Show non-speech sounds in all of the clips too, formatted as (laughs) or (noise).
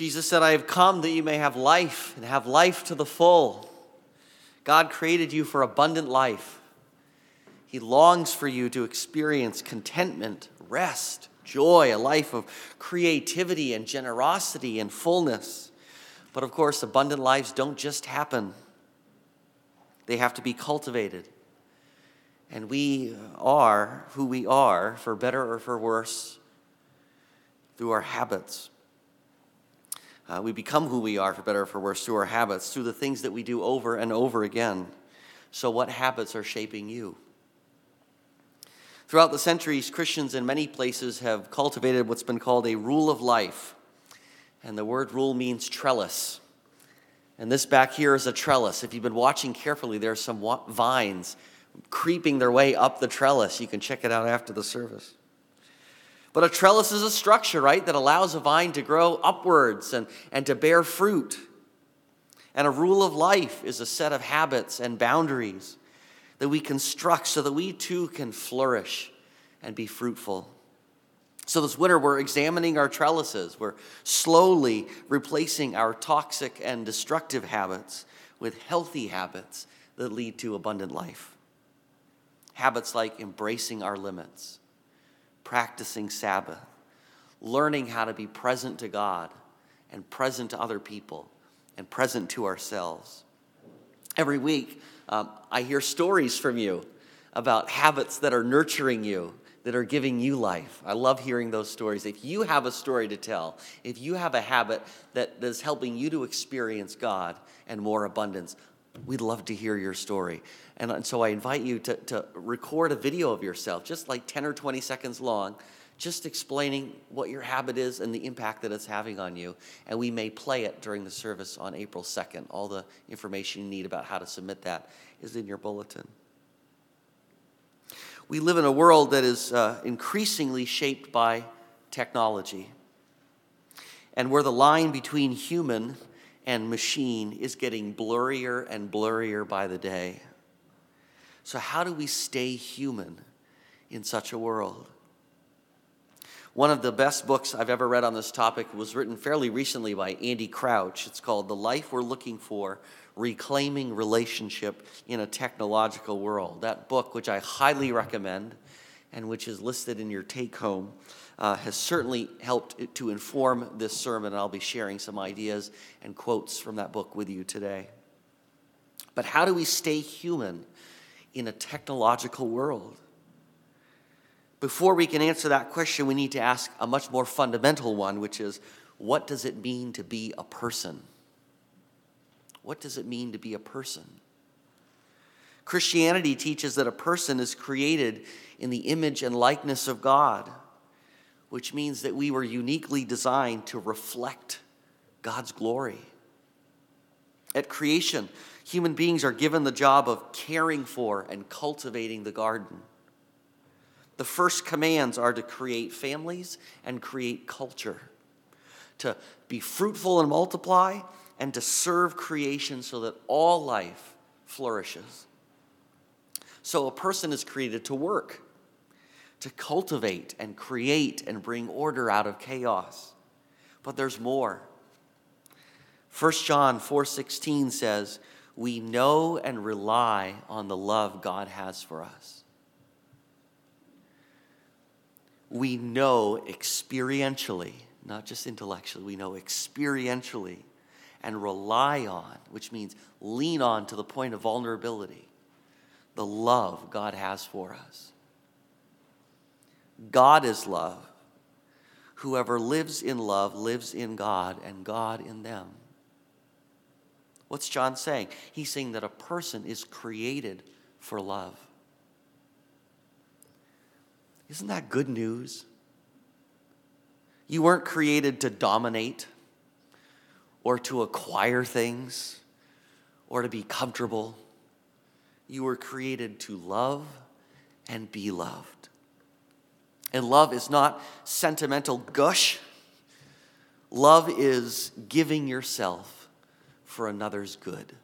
Jesus said, I have come that you may have life and have life to the full. God created you for abundant life. He longs for you to experience contentment, rest, joy, a life of creativity and generosity and fullness. But of course, abundant lives don't just happen, they have to be cultivated. And we are who we are, for better or for worse, through our habits. Uh, we become who we are, for better or for worse, through our habits, through the things that we do over and over again. So, what habits are shaping you? Throughout the centuries, Christians in many places have cultivated what's been called a rule of life. And the word rule means trellis. And this back here is a trellis. If you've been watching carefully, there are some vines creeping their way up the trellis. You can check it out after the service. But a trellis is a structure, right, that allows a vine to grow upwards and, and to bear fruit. And a rule of life is a set of habits and boundaries that we construct so that we too can flourish and be fruitful. So, this winter, we're examining our trellises. We're slowly replacing our toxic and destructive habits with healthy habits that lead to abundant life. Habits like embracing our limits, practicing Sabbath, learning how to be present to God and present to other people and present to ourselves. Every week, um, I hear stories from you about habits that are nurturing you, that are giving you life. I love hearing those stories. If you have a story to tell, if you have a habit that is helping you to experience God and more abundance, we'd love to hear your story. And, and so I invite you to, to record a video of yourself, just like 10 or 20 seconds long, just explaining what your habit is and the impact that it's having on you. And we may play it during the service on April 2nd. All the information you need about how to submit that is in your bulletin. We live in a world that is uh, increasingly shaped by technology, and where the line between human and machine is getting blurrier and blurrier by the day. So, how do we stay human in such a world? One of the best books I've ever read on this topic was written fairly recently by Andy Crouch. It's called The Life We're Looking For Reclaiming Relationship in a Technological World. That book, which I highly recommend and which is listed in your take home, uh, has certainly helped to inform this sermon. I'll be sharing some ideas and quotes from that book with you today. But how do we stay human in a technological world? before we can answer that question, we need to ask a much more fundamental one, which is what does it mean to be a person? What does it mean to be a person? Christianity teaches that a person is created in the image and likeness of God, which means that we were uniquely designed to reflect God's glory. At creation, human beings are given the job of caring for and cultivating the garden. The first commands are to create families and create culture, to be fruitful and multiply, and to serve creation so that all life flourishes. So a person is created to work, to cultivate and create and bring order out of chaos. But there's more. 1 John 4:16 says, "We know and rely on the love God has for us." we know experientially, not just intellectually, we know experientially and rely on, which means lean on to the point of vulnerability, the love God has for us. God is love. Whoever lives in love lives in God and God in them. What's John saying? He's saying that a person is created for love. Isn't that good news? You weren't created to dominate or to acquire things or to be comfortable. You were created to love and be loved. And love is not sentimental gush. Love is giving yourself for another's good.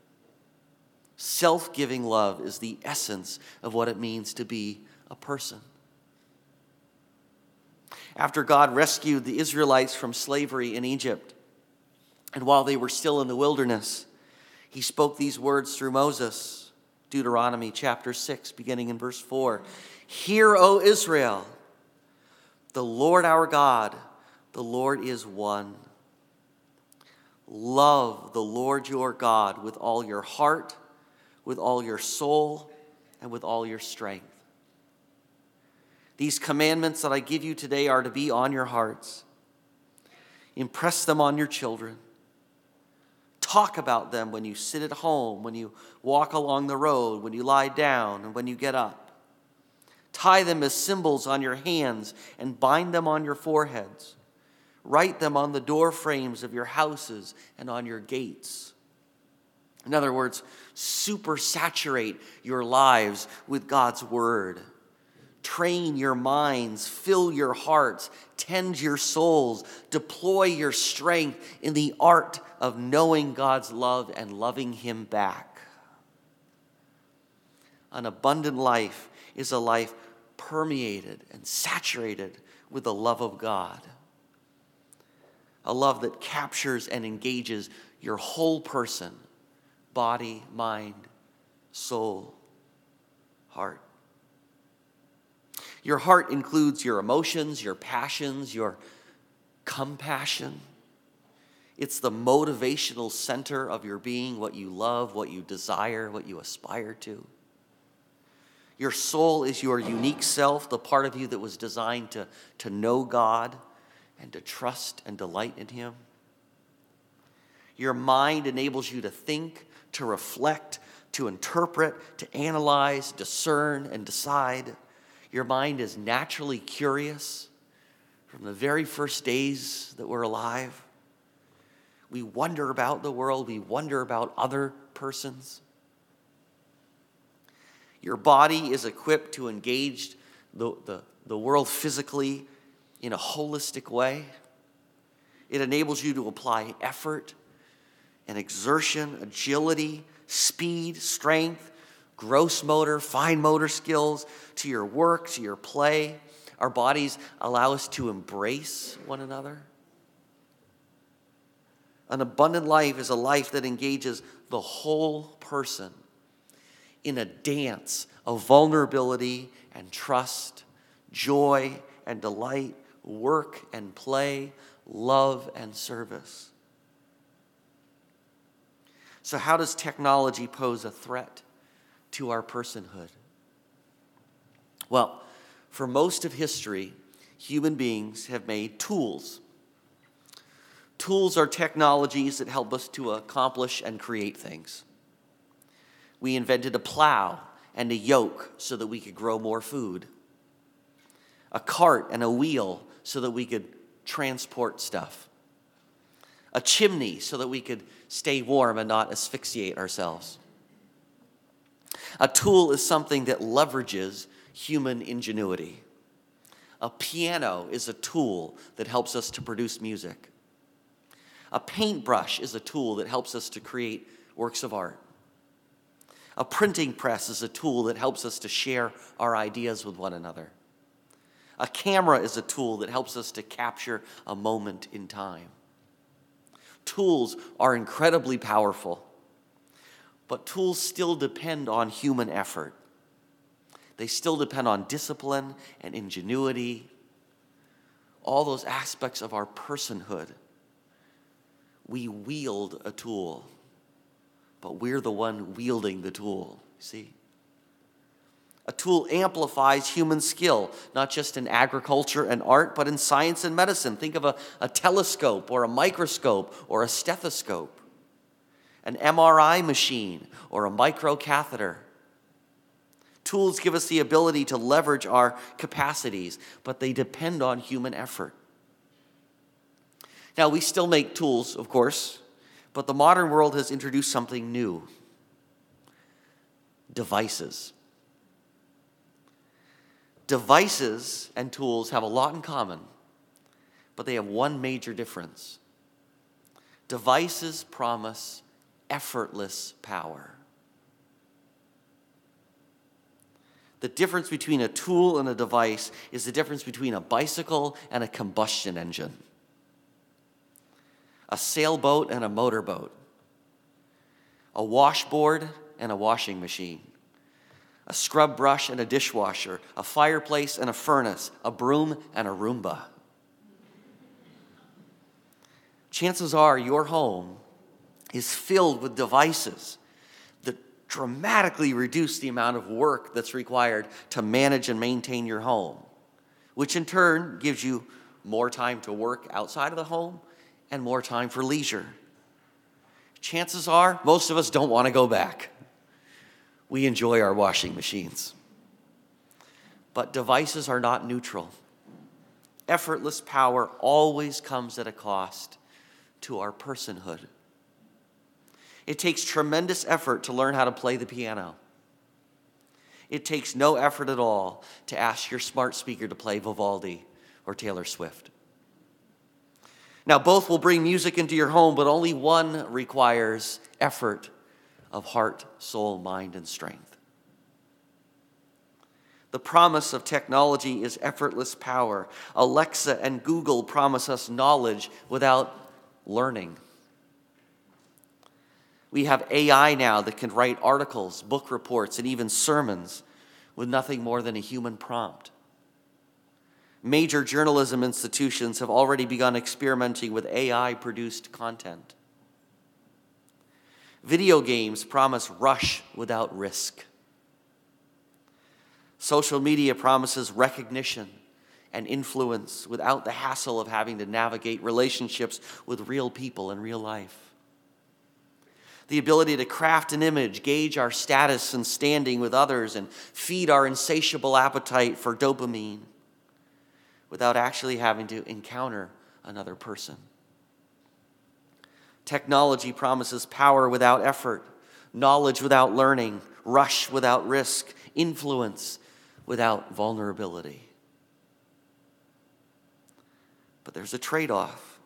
Self giving love is the essence of what it means to be a person. After God rescued the Israelites from slavery in Egypt, And while they were still in the wilderness, he spoke these words through Moses, Deuteronomy chapter 6, beginning in verse 4. Hear, O Israel, the Lord our God, the Lord is one. Love the Lord your God with all your heart, with all your soul, and with all your strength. These commandments that I give you today are to be on your hearts. Impress them on your children. Talk about them when you sit at home, when you walk along the road, when you lie down, and when you get up. Tie them as symbols on your hands and bind them on your foreheads. Write them on the door frames of your houses and on your gates. In other words, supersaturate your lives with God's word. Train your minds, fill your hearts, tend your souls, deploy your strength in the art of knowing God's love and loving Him back. An abundant life is a life permeated and saturated with the love of God. A love that captures and engages your whole person body, mind, soul, heart. Your heart includes your emotions, your passions, your compassion. It's the motivational center of your being, what you love, what you desire, what you aspire to. Your soul is your unique self, the part of you that was designed to, to know God and to trust and delight in Him. Your mind enables you to think, to reflect, to interpret, to analyze, discern, and decide. Your mind is naturally curious from the very first days that we're alive. We wonder about the world, we wonder about other persons. Your body is equipped to engage the, the, the world physically in a holistic way. It enables you to apply effort and exertion, agility, speed, strength, gross motor, fine motor skills to your work, to your play. Our bodies allow us to embrace one another. An abundant life is a life that engages the whole person in a dance of vulnerability and trust, joy and delight, work and play, love and service. So, how does technology pose a threat to our personhood? Well, for most of history, human beings have made tools. Tools are technologies that help us to accomplish and create things. We invented a plow and a yoke so that we could grow more food, a cart and a wheel so that we could transport stuff a chimney so that we could stay warm and not asphyxiate ourselves. A tool is something that leverages human ingenuity. A piano is a tool that helps us to produce music. A paintbrush is a tool that helps us to create works of art. A printing press is a tool that helps us to share our ideas with one another. A camera is a tool that helps us to capture a moment in time tools are incredibly powerful, but tools still depend on human effort. They still depend on discipline and ingenuity, all those aspects of our personhood. We wield a tool, but we're the one wielding the tool. See? A tool amplifies human skill, not just in agriculture and art, but in science and medicine. Think of a, a telescope or a microscope or a stethoscope, an MRI machine or a microcatheter. Tools give us the ability to leverage our capacities, but they depend on human effort. Now, we still make tools, of course, but the modern world has introduced something new devices. Devices and tools have a lot in common, but they have one major difference. Devices promise effortless power. The difference between a tool and a device is the difference between a bicycle and a combustion engine. a sailboat and a motorboat, a washboard and a washing machine, a scrub brush and a dishwasher, a fireplace and a furnace, a broom and a Roomba. Chances are your home is filled with devices that dramatically reduce the amount of work that's required to manage and maintain your home, which in turn gives you more time to work outside of the home and more time for leisure. Chances are most of us don't want to go back. We enjoy our washing machines. But devices are not neutral. Effortless power always comes at a cost to our personhood. It takes tremendous effort to learn how to play the piano. It takes no effort at all to ask your smart speaker to play Vivaldi or Taylor Swift. Now, both will bring music into your home, but only one requires effort of heart, soul, mind, and strength. The promise of technology is effortless power. Alexa and Google promise us knowledge without learning. We have AI now that can write articles, book reports, and even sermons with nothing more than a human prompt. Major journalism institutions have already begun experimenting with AI produced content. Video games promise rush without risk. Social media promises recognition and influence without the hassle of having to navigate relationships with real people in real life the ability to craft an image, gauge our status and standing with others, and feed our insatiable appetite for dopamine without actually having to encounter another person. Technology promises power without effort, knowledge without learning, rush without risk, influence without vulnerability. But there's a trade off.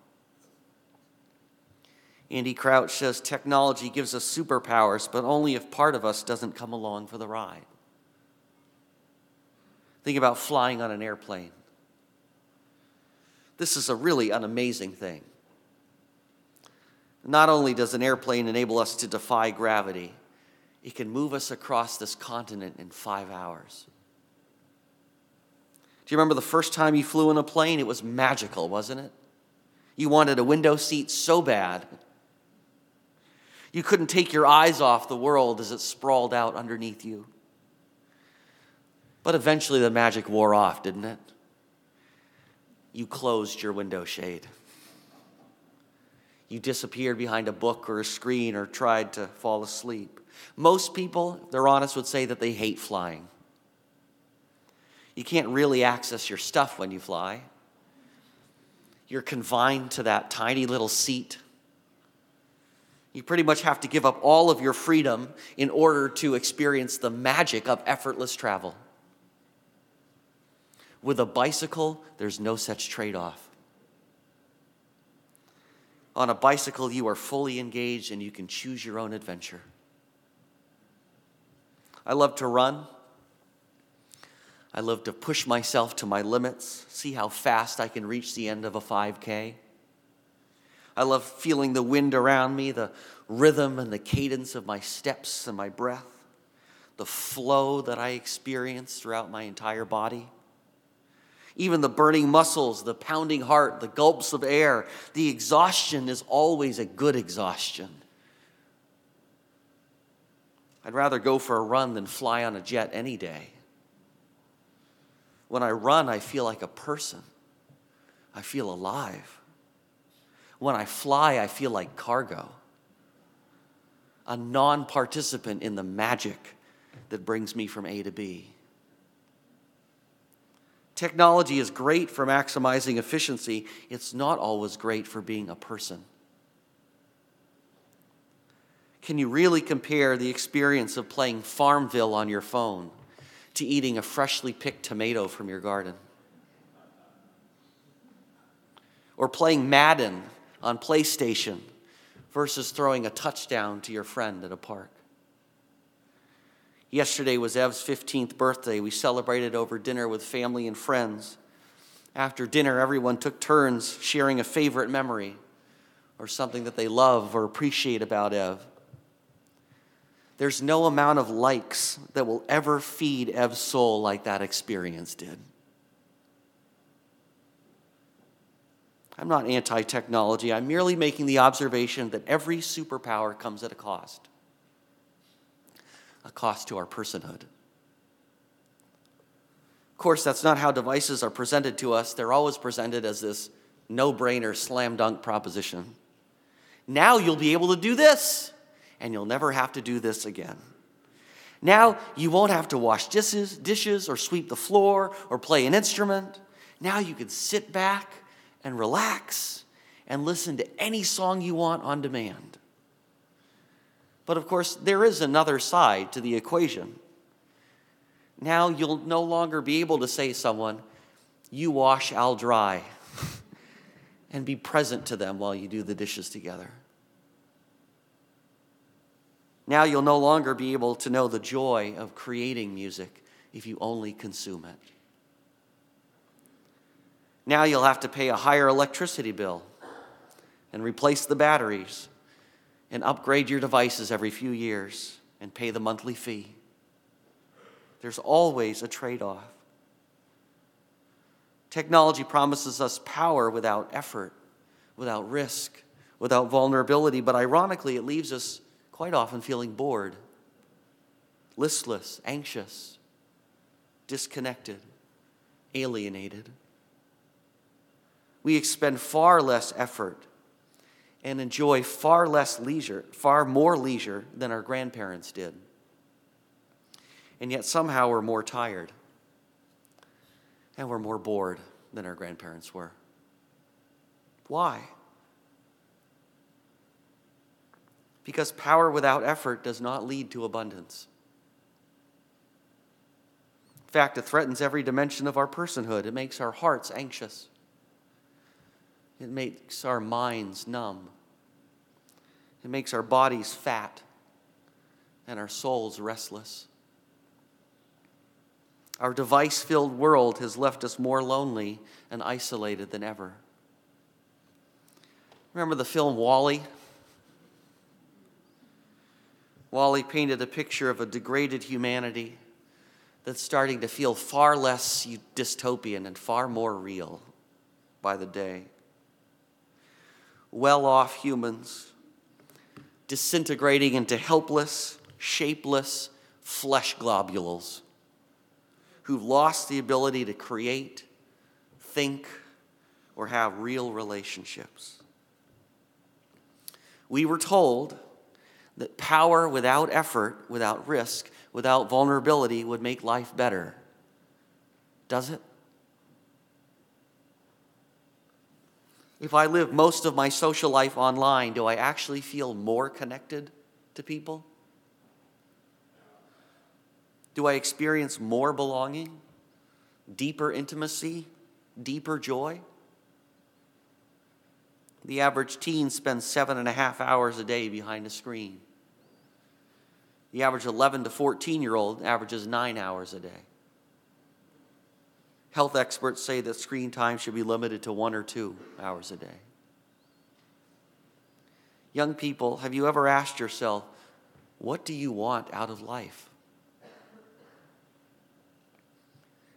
Andy Crouch says technology gives us superpowers, but only if part of us doesn't come along for the ride. Think about flying on an airplane. This is a really an amazing thing. Not only does an airplane enable us to defy gravity, it can move us across this continent in five hours. Do you remember the first time you flew in a plane? It was magical, wasn't it? You wanted a window seat so bad. You couldn't take your eyes off the world as it sprawled out underneath you. But eventually the magic wore off, didn't it? You closed your window shade. You disappeared behind a book or a screen or tried to fall asleep. Most people, if they're honest, would say that they hate flying. You can't really access your stuff when you fly. You're confined to that tiny little seat you pretty much have to give up all of your freedom in order to experience the magic of effortless travel. With a bicycle, there's no such trade off. On a bicycle, you are fully engaged and you can choose your own adventure. I love to run. I love to push myself to my limits, see how fast I can reach the end of a 5K. I love feeling the wind around me, the rhythm and the cadence of my steps and my breath, the flow that I experience throughout my entire body. Even the burning muscles, the pounding heart, the gulps of air, the exhaustion is always a good exhaustion. I'd rather go for a run than fly on a jet any day. When I run, I feel like a person. I feel alive. When I fly, I feel like cargo, a non participant in the magic that brings me from A to B. Technology is great for maximizing efficiency, it's not always great for being a person. Can you really compare the experience of playing Farmville on your phone to eating a freshly picked tomato from your garden? Or playing Madden on PlayStation versus throwing a touchdown to your friend at a park. Yesterday was Ev's 15th birthday. We celebrated over dinner with family and friends. After dinner, everyone took turns sharing a favorite memory or something that they love or appreciate about Ev. There's no amount of likes that will ever feed Ev's soul like that experience did. I'm not anti technology. I'm merely making the observation that every superpower comes at a cost a cost to our personhood. Of course, that's not how devices are presented to us. They're always presented as this no brainer, slam dunk proposition. Now you'll be able to do this, and you'll never have to do this again. Now you won't have to wash dishes, dishes or sweep the floor or play an instrument. Now you can sit back and relax and listen to any song you want on demand. But of course, there is another side to the equation. Now you'll no longer be able to say to someone, You wash, I'll dry, (laughs) and be present to them while you do the dishes together. Now you'll no longer be able to know the joy of creating music if you only consume it. Now you'll have to pay a higher electricity bill and replace the batteries and upgrade your devices every few years and pay the monthly fee. There's always a trade off. Technology promises us power without effort, without risk, without vulnerability, but ironically, it leaves us quite often feeling bored, listless, anxious, disconnected, alienated. We expend far less effort and enjoy far less leisure, far more leisure than our grandparents did. And yet somehow we're more tired and we're more bored than our grandparents were. Why? Because power without effort does not lead to abundance. In fact, it threatens every dimension of our personhood. It makes our hearts anxious. It makes our minds numb. It makes our bodies fat and our souls restless. Our device filled world has left us more lonely and isolated than ever. Remember the film WALL-E? WALL-E painted a picture of a degraded humanity that's starting to feel far less dystopian and far more real by the day well off humans disintegrating into helpless, shapeless flesh globules who've lost the ability to create, think, or have real relationships. We were told that power without effort, without risk, without vulnerability would make life better. Does it? If I live most of my social life online, do I actually feel more connected to people? Do I experience more belonging, deeper intimacy, deeper joy? The average teen spends seven and a half hours a day behind a screen. The average 11 to 14 year old averages nine hours a day. Health experts say that screen time should be limited to one or two hours a day. Young people, have you ever asked yourself, what do you want out of life?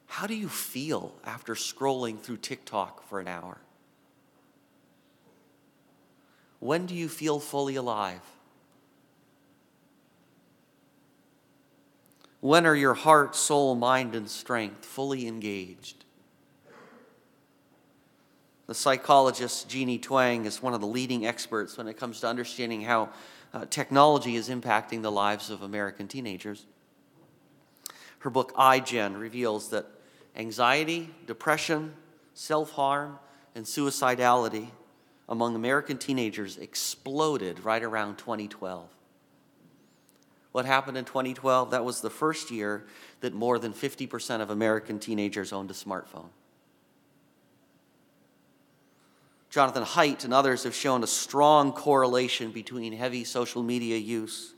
How do you feel after scrolling through TikTok for an hour? When do you feel fully alive? When are your heart, soul, mind, and strength fully engaged? The psychologist Jeannie Twenge is one of the leading experts when it comes to understanding how uh, technology is impacting the lives of American teenagers. Her book, iGen, reveals that anxiety, depression, self harm, and suicidality among American teenagers exploded right around 2012 what happened in 2012, that was the first year that more than 50% of American teenagers owned a smartphone. Jonathan Haidt and others have shown a strong correlation between heavy social media use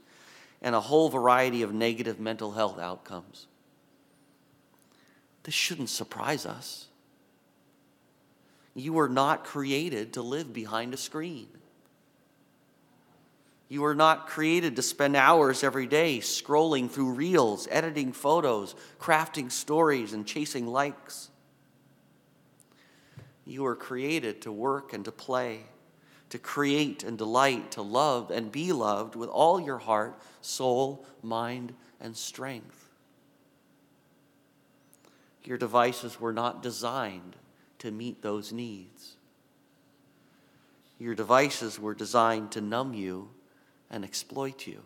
and a whole variety of negative mental health outcomes. This shouldn't surprise us. You were not created to live behind a screen. You were not created to spend hours every day scrolling through reels, editing photos, crafting stories, and chasing likes. You were created to work and to play, to create and delight, to love and be loved with all your heart, soul, mind, and strength. Your devices were not designed to meet those needs. Your devices were designed to numb you and exploit you.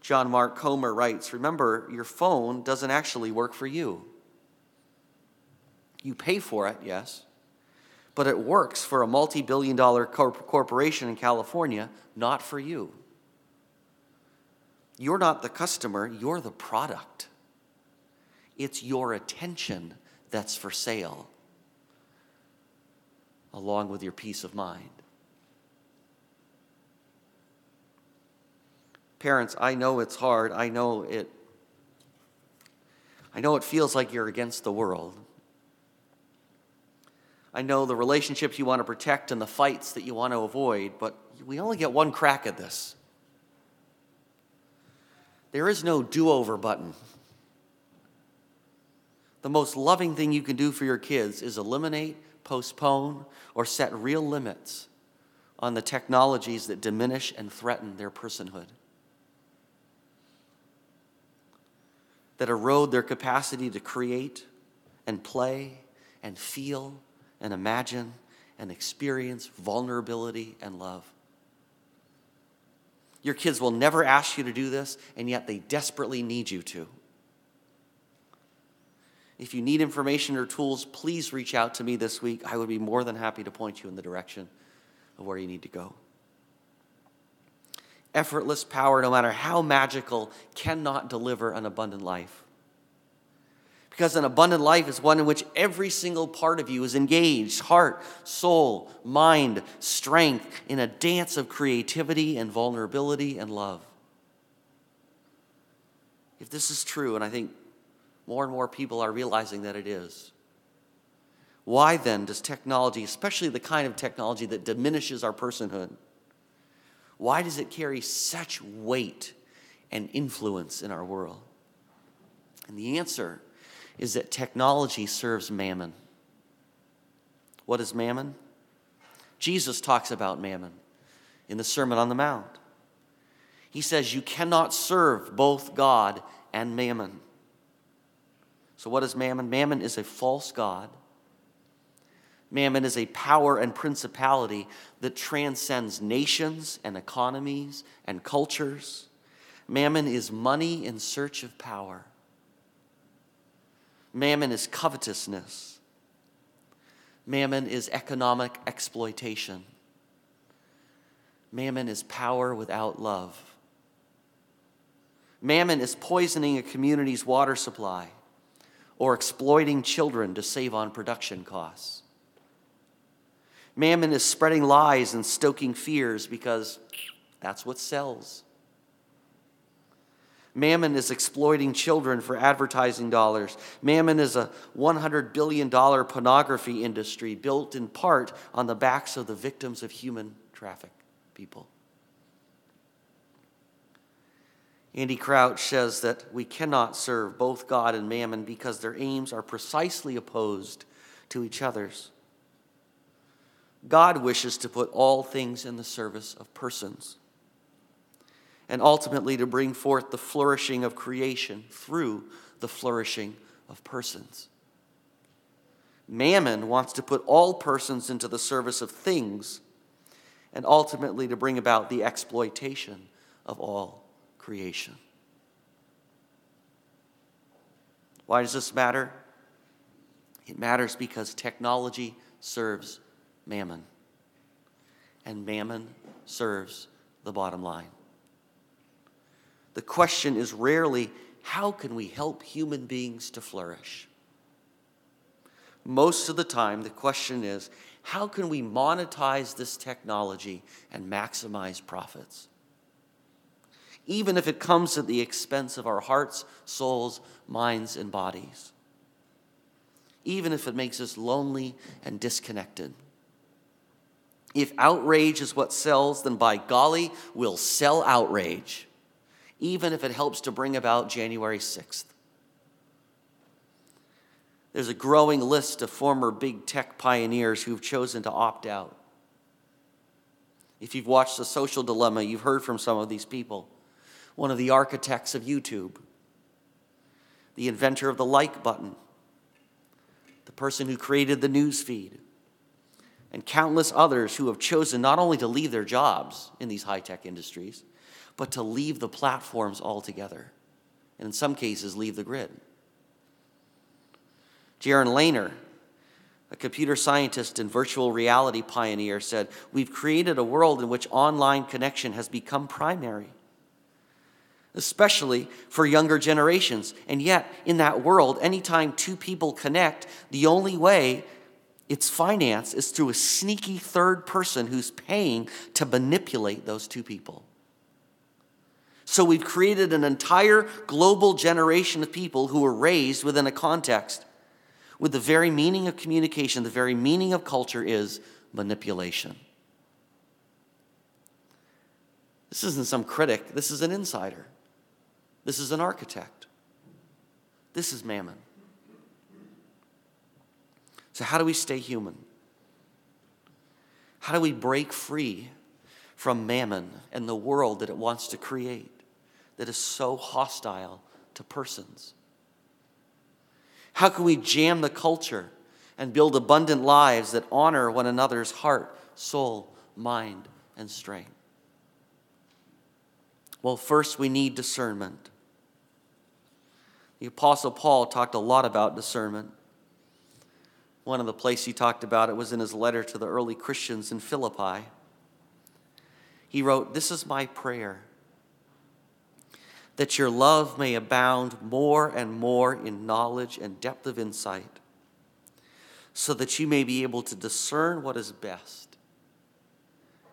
John Mark Comer writes Remember, your phone doesn't actually work for you. You pay for it, yes, but it works for a multi billion dollar corp- corporation in California, not for you. You're not the customer, you're the product. It's your attention that's for sale, along with your peace of mind. Parents, I know it's hard. I know it I know it feels like you're against the world. I know the relationships you want to protect and the fights that you want to avoid, but we only get one crack at this. There is no do over button. The most loving thing you can do for your kids is eliminate, postpone, or set real limits on the technologies that diminish and threaten their personhood. That erode their capacity to create and play and feel and imagine and experience vulnerability and love. Your kids will never ask you to do this, and yet they desperately need you to. If you need information or tools, please reach out to me this week. I would be more than happy to point you in the direction of where you need to go. Effortless power, no matter how magical, cannot deliver an abundant life. Because an abundant life is one in which every single part of you is engaged heart, soul, mind, strength in a dance of creativity and vulnerability and love. If this is true, and I think more and more people are realizing that it is, why then does technology, especially the kind of technology that diminishes our personhood, why does it carry such weight and influence in our world? And the answer is that technology serves mammon. What is mammon? Jesus talks about mammon in the Sermon on the Mount. He says, You cannot serve both God and mammon. So, what is mammon? Mammon is a false God. Mammon is a power and principality that transcends nations and economies and cultures. Mammon is money in search of power. Mammon is covetousness. Mammon is economic exploitation. Mammon is power without love. Mammon is poisoning a community's water supply or exploiting children to save on production costs. Mammon is spreading lies and stoking fears because that's what sells. Mammon is exploiting children for advertising dollars. Mammon is a $100 billion pornography industry built in part on the backs of the victims of human traffic people. Andy Crouch says that we cannot serve both God and mammon because their aims are precisely opposed to each other's. God wishes to put all things in the service of persons and ultimately to bring forth the flourishing of creation through the flourishing of persons. Mammon wants to put all persons into the service of things and ultimately to bring about the exploitation of all creation. Why does this matter? It matters because technology serves mammon, and mammon serves the bottom line. The question is rarely, how can we help human beings to flourish? Most of the time, the question is, how can we monetize this technology and maximize profits? Even if it comes at the expense of our hearts, souls, minds, and bodies. Even if it makes us lonely and disconnected. If outrage is what sells, then by golly, we'll sell outrage, even if it helps to bring about January 6th. There's a growing list of former big tech pioneers who've chosen to opt out. If you've watched The Social Dilemma, you've heard from some of these people. One of the architects of YouTube, the inventor of the like button, the person who created the news feed, and countless others who have chosen not only to leave their jobs in these high tech industries, but to leave the platforms altogether, and in some cases, leave the grid. Jaron Lanier, a computer scientist and virtual reality pioneer, said, We've created a world in which online connection has become primary, especially for younger generations. And yet, in that world, anytime two people connect, the only way it's financed is through a sneaky third person who's paying to manipulate those two people. So we've created an entire global generation of people who were raised within a context with the very meaning of communication, the very meaning of culture is manipulation. This isn't some critic, this is an insider. This is an architect. This is mammon. So, how do we stay human? How do we break free from mammon and the world that it wants to create that is so hostile to persons? How can we jam the culture and build abundant lives that honor one another's heart, soul, mind, and strength? Well, first, we need discernment. The Apostle Paul talked a lot about discernment. One of the places he talked about it was in his letter to the early Christians in Philippi. He wrote, This is my prayer that your love may abound more and more in knowledge and depth of insight, so that you may be able to discern what is best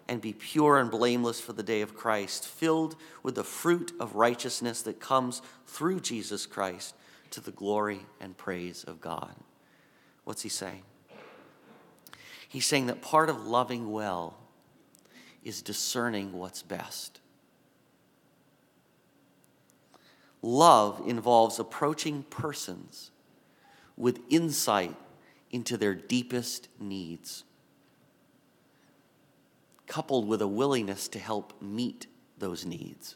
and be pure and blameless for the day of Christ, filled with the fruit of righteousness that comes through Jesus Christ to the glory and praise of God. What's he saying? He's saying that part of loving well is discerning what's best. Love involves approaching persons with insight into their deepest needs, coupled with a willingness to help meet those needs.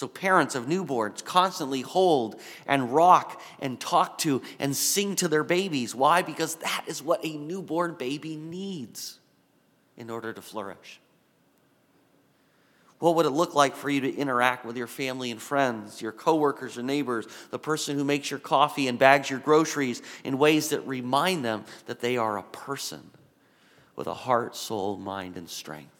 So, parents of newborns constantly hold and rock and talk to and sing to their babies. Why? Because that is what a newborn baby needs in order to flourish. What would it look like for you to interact with your family and friends, your coworkers or neighbors, the person who makes your coffee and bags your groceries in ways that remind them that they are a person with a heart, soul, mind, and strength?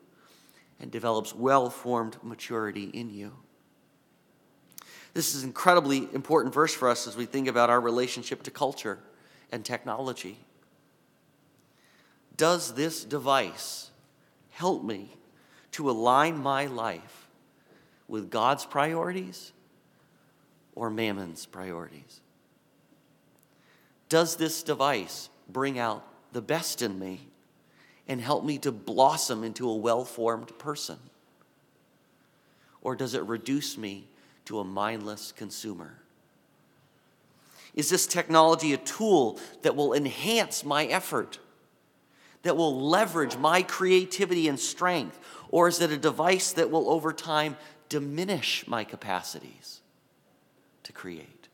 and develops well formed maturity in you. This is an incredibly important verse for us as we think about our relationship to culture and technology. Does this device help me to align my life with God's priorities or Mammon's priorities? Does this device bring out the best in me and help me to blossom into a well formed person? Or does it reduce me to a mindless consumer? Is this technology a tool that will enhance my effort, that will leverage my creativity and strength? Or is it a device that will over time diminish my capacities to create?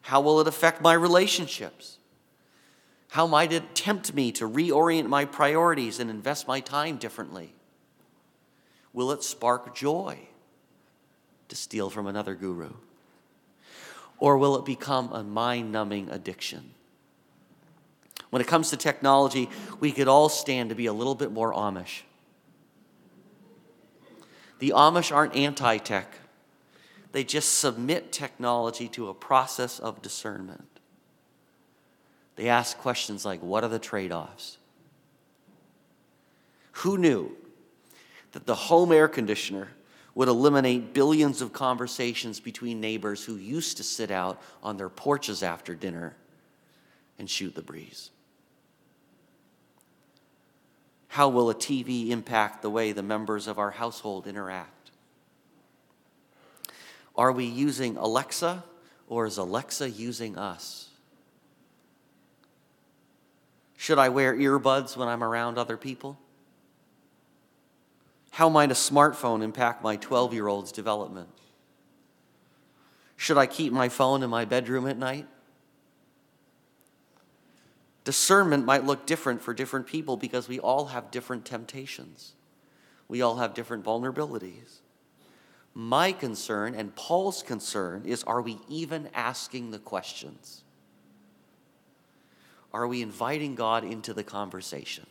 How will it affect my relationships? How might it tempt me to reorient my priorities and invest my time differently? Will it spark joy, to steal from another guru? Or will it become a mind numbing addiction? When it comes to technology, we could all stand to be a little bit more Amish. The Amish aren't anti tech, they just submit technology to a process of discernment. They ask questions like what are the trade offs? Who knew that the home air conditioner would eliminate billions of conversations between neighbors who used to sit out on their porches after dinner and shoot the breeze? How will a TV impact the way the members of our household interact? Are we using Alexa or is Alexa using us? Should I wear earbuds when I'm around other people? How might a smartphone impact my 12 year old's development? Should I keep my phone in my bedroom at night? Discernment might look different for different people because we all have different temptations. We all have different vulnerabilities. My concern and Paul's concern is are we even asking the questions? Are we inviting God into the conversation?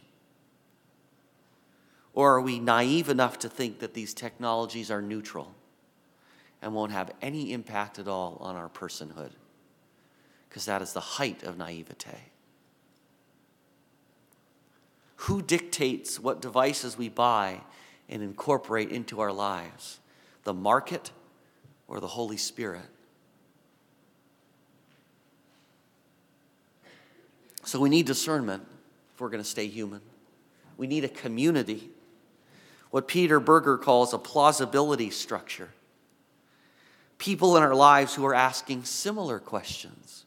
Or are we naive enough to think that these technologies are neutral and won't have any impact at all on our personhood? Because that is the height of naivete. Who dictates what devices we buy and incorporate into our lives? The market or the Holy Spirit? So we need discernment if we're going to stay human. We need a community, what Peter Berger calls a plausibility structure. People in our lives who are asking similar questions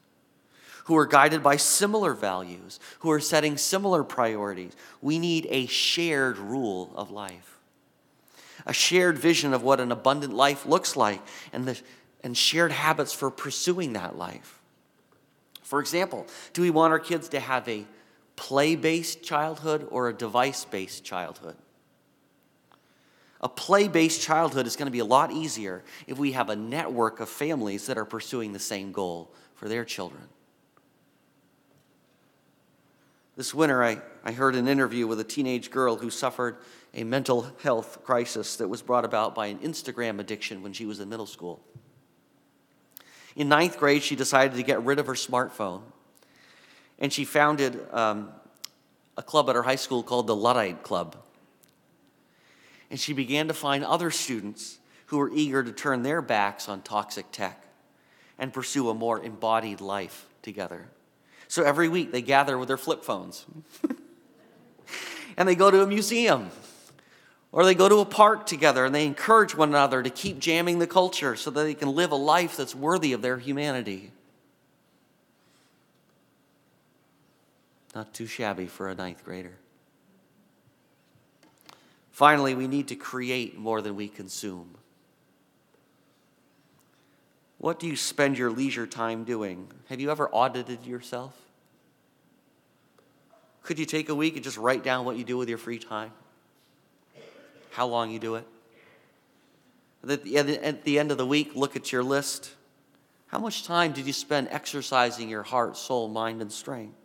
who are guided by similar values, who are setting similar priorities. We need a shared rule of life, a shared vision of what an abundant life looks like, and, the, and shared habits for pursuing that life. For example, do we want our kids to have a play based childhood or a device based childhood? A play based childhood is going to be a lot easier if we have a network of families that are pursuing the same goal for their children. This winter, I, I heard an interview with a teenage girl who suffered a mental health crisis that was brought about by an Instagram addiction when she was in middle school. In ninth grade, she decided to get rid of her smartphone, and she founded um, a club at her high school called the Luddite Club. And she began to find other students who were eager to turn their backs on toxic tech and pursue a more embodied life together. So every week they gather with their flip phones (laughs) and they go to a museum or they go to a park together and they encourage one another to keep jamming the culture so that they can live a life that's worthy of their humanity. Not too shabby for a ninth grader. Finally, we need to create more than we consume. What do you spend your leisure time doing? Have you ever audited yourself? Could you take a week and just write down what you do with your free time? How long you do it? At the end of the week, look at your list. How much time did you spend exercising your heart, soul, mind, and strength?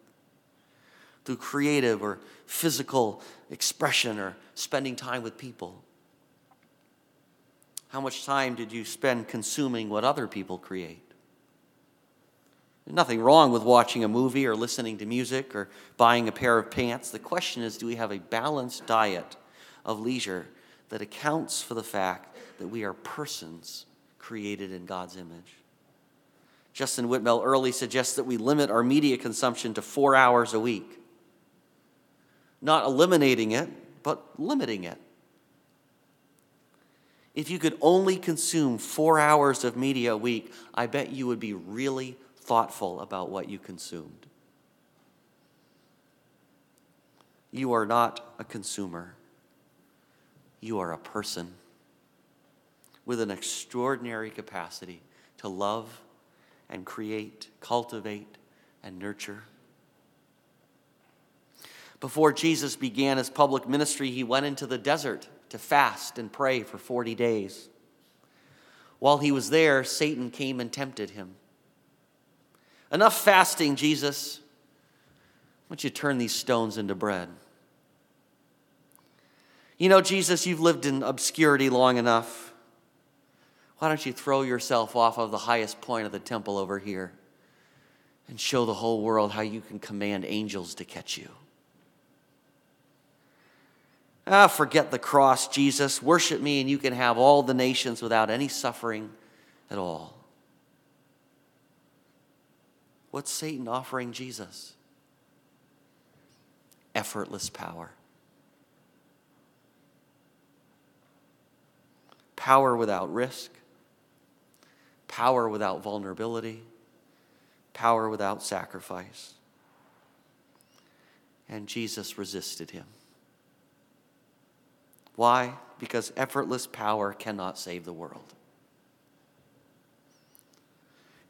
Through creative or physical expression or spending time with people? How much time did you spend consuming what other people create? There's nothing wrong with watching a movie or listening to music or buying a pair of pants. The question is do we have a balanced diet of leisure that accounts for the fact that we are persons created in God's image? Justin Whitmel Earley suggests that we limit our media consumption to four hours a week. Not eliminating it, but limiting it. If you could only consume four hours of media a week, I bet you would be really thoughtful about what you consumed. You are not a consumer, you are a person with an extraordinary capacity to love and create, cultivate, and nurture. Before Jesus began his public ministry, he went into the desert to fast and pray for 40 days. While he was there, Satan came and tempted him. Enough fasting, Jesus. Why don't you turn these stones into bread? You know, Jesus, you've lived in obscurity long enough. Why don't you throw yourself off of the highest point of the temple over here and show the whole world how you can command angels to catch you? Ah, forget the cross, Jesus. Worship me, and you can have all the nations without any suffering at all. What's Satan offering Jesus? Effortless power. Power without risk, power without vulnerability, power without sacrifice. And Jesus resisted him. Why? Because effortless power cannot save the world.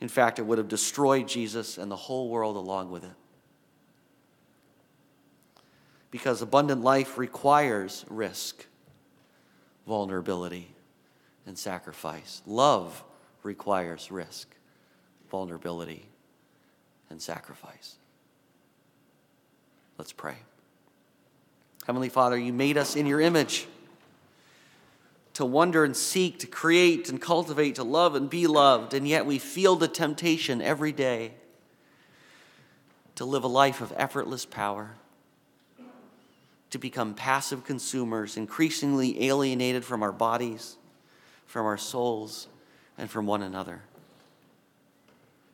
In fact, it would have destroyed Jesus and the whole world along with it. Because abundant life requires risk, vulnerability, and sacrifice. Love requires risk, vulnerability, and sacrifice. Let's pray. Heavenly Father, you made us in your image to wonder and seek, to create and cultivate, to love and be loved, and yet we feel the temptation every day to live a life of effortless power, to become passive consumers, increasingly alienated from our bodies, from our souls, and from one another.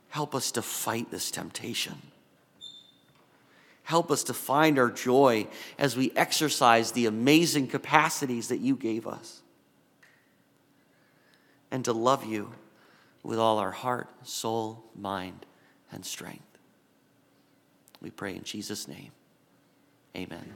Help us to fight this temptation. Help us to find our joy as we exercise the amazing capacities that you gave us and to love you with all our heart, soul, mind, and strength. We pray in Jesus' name. Amen.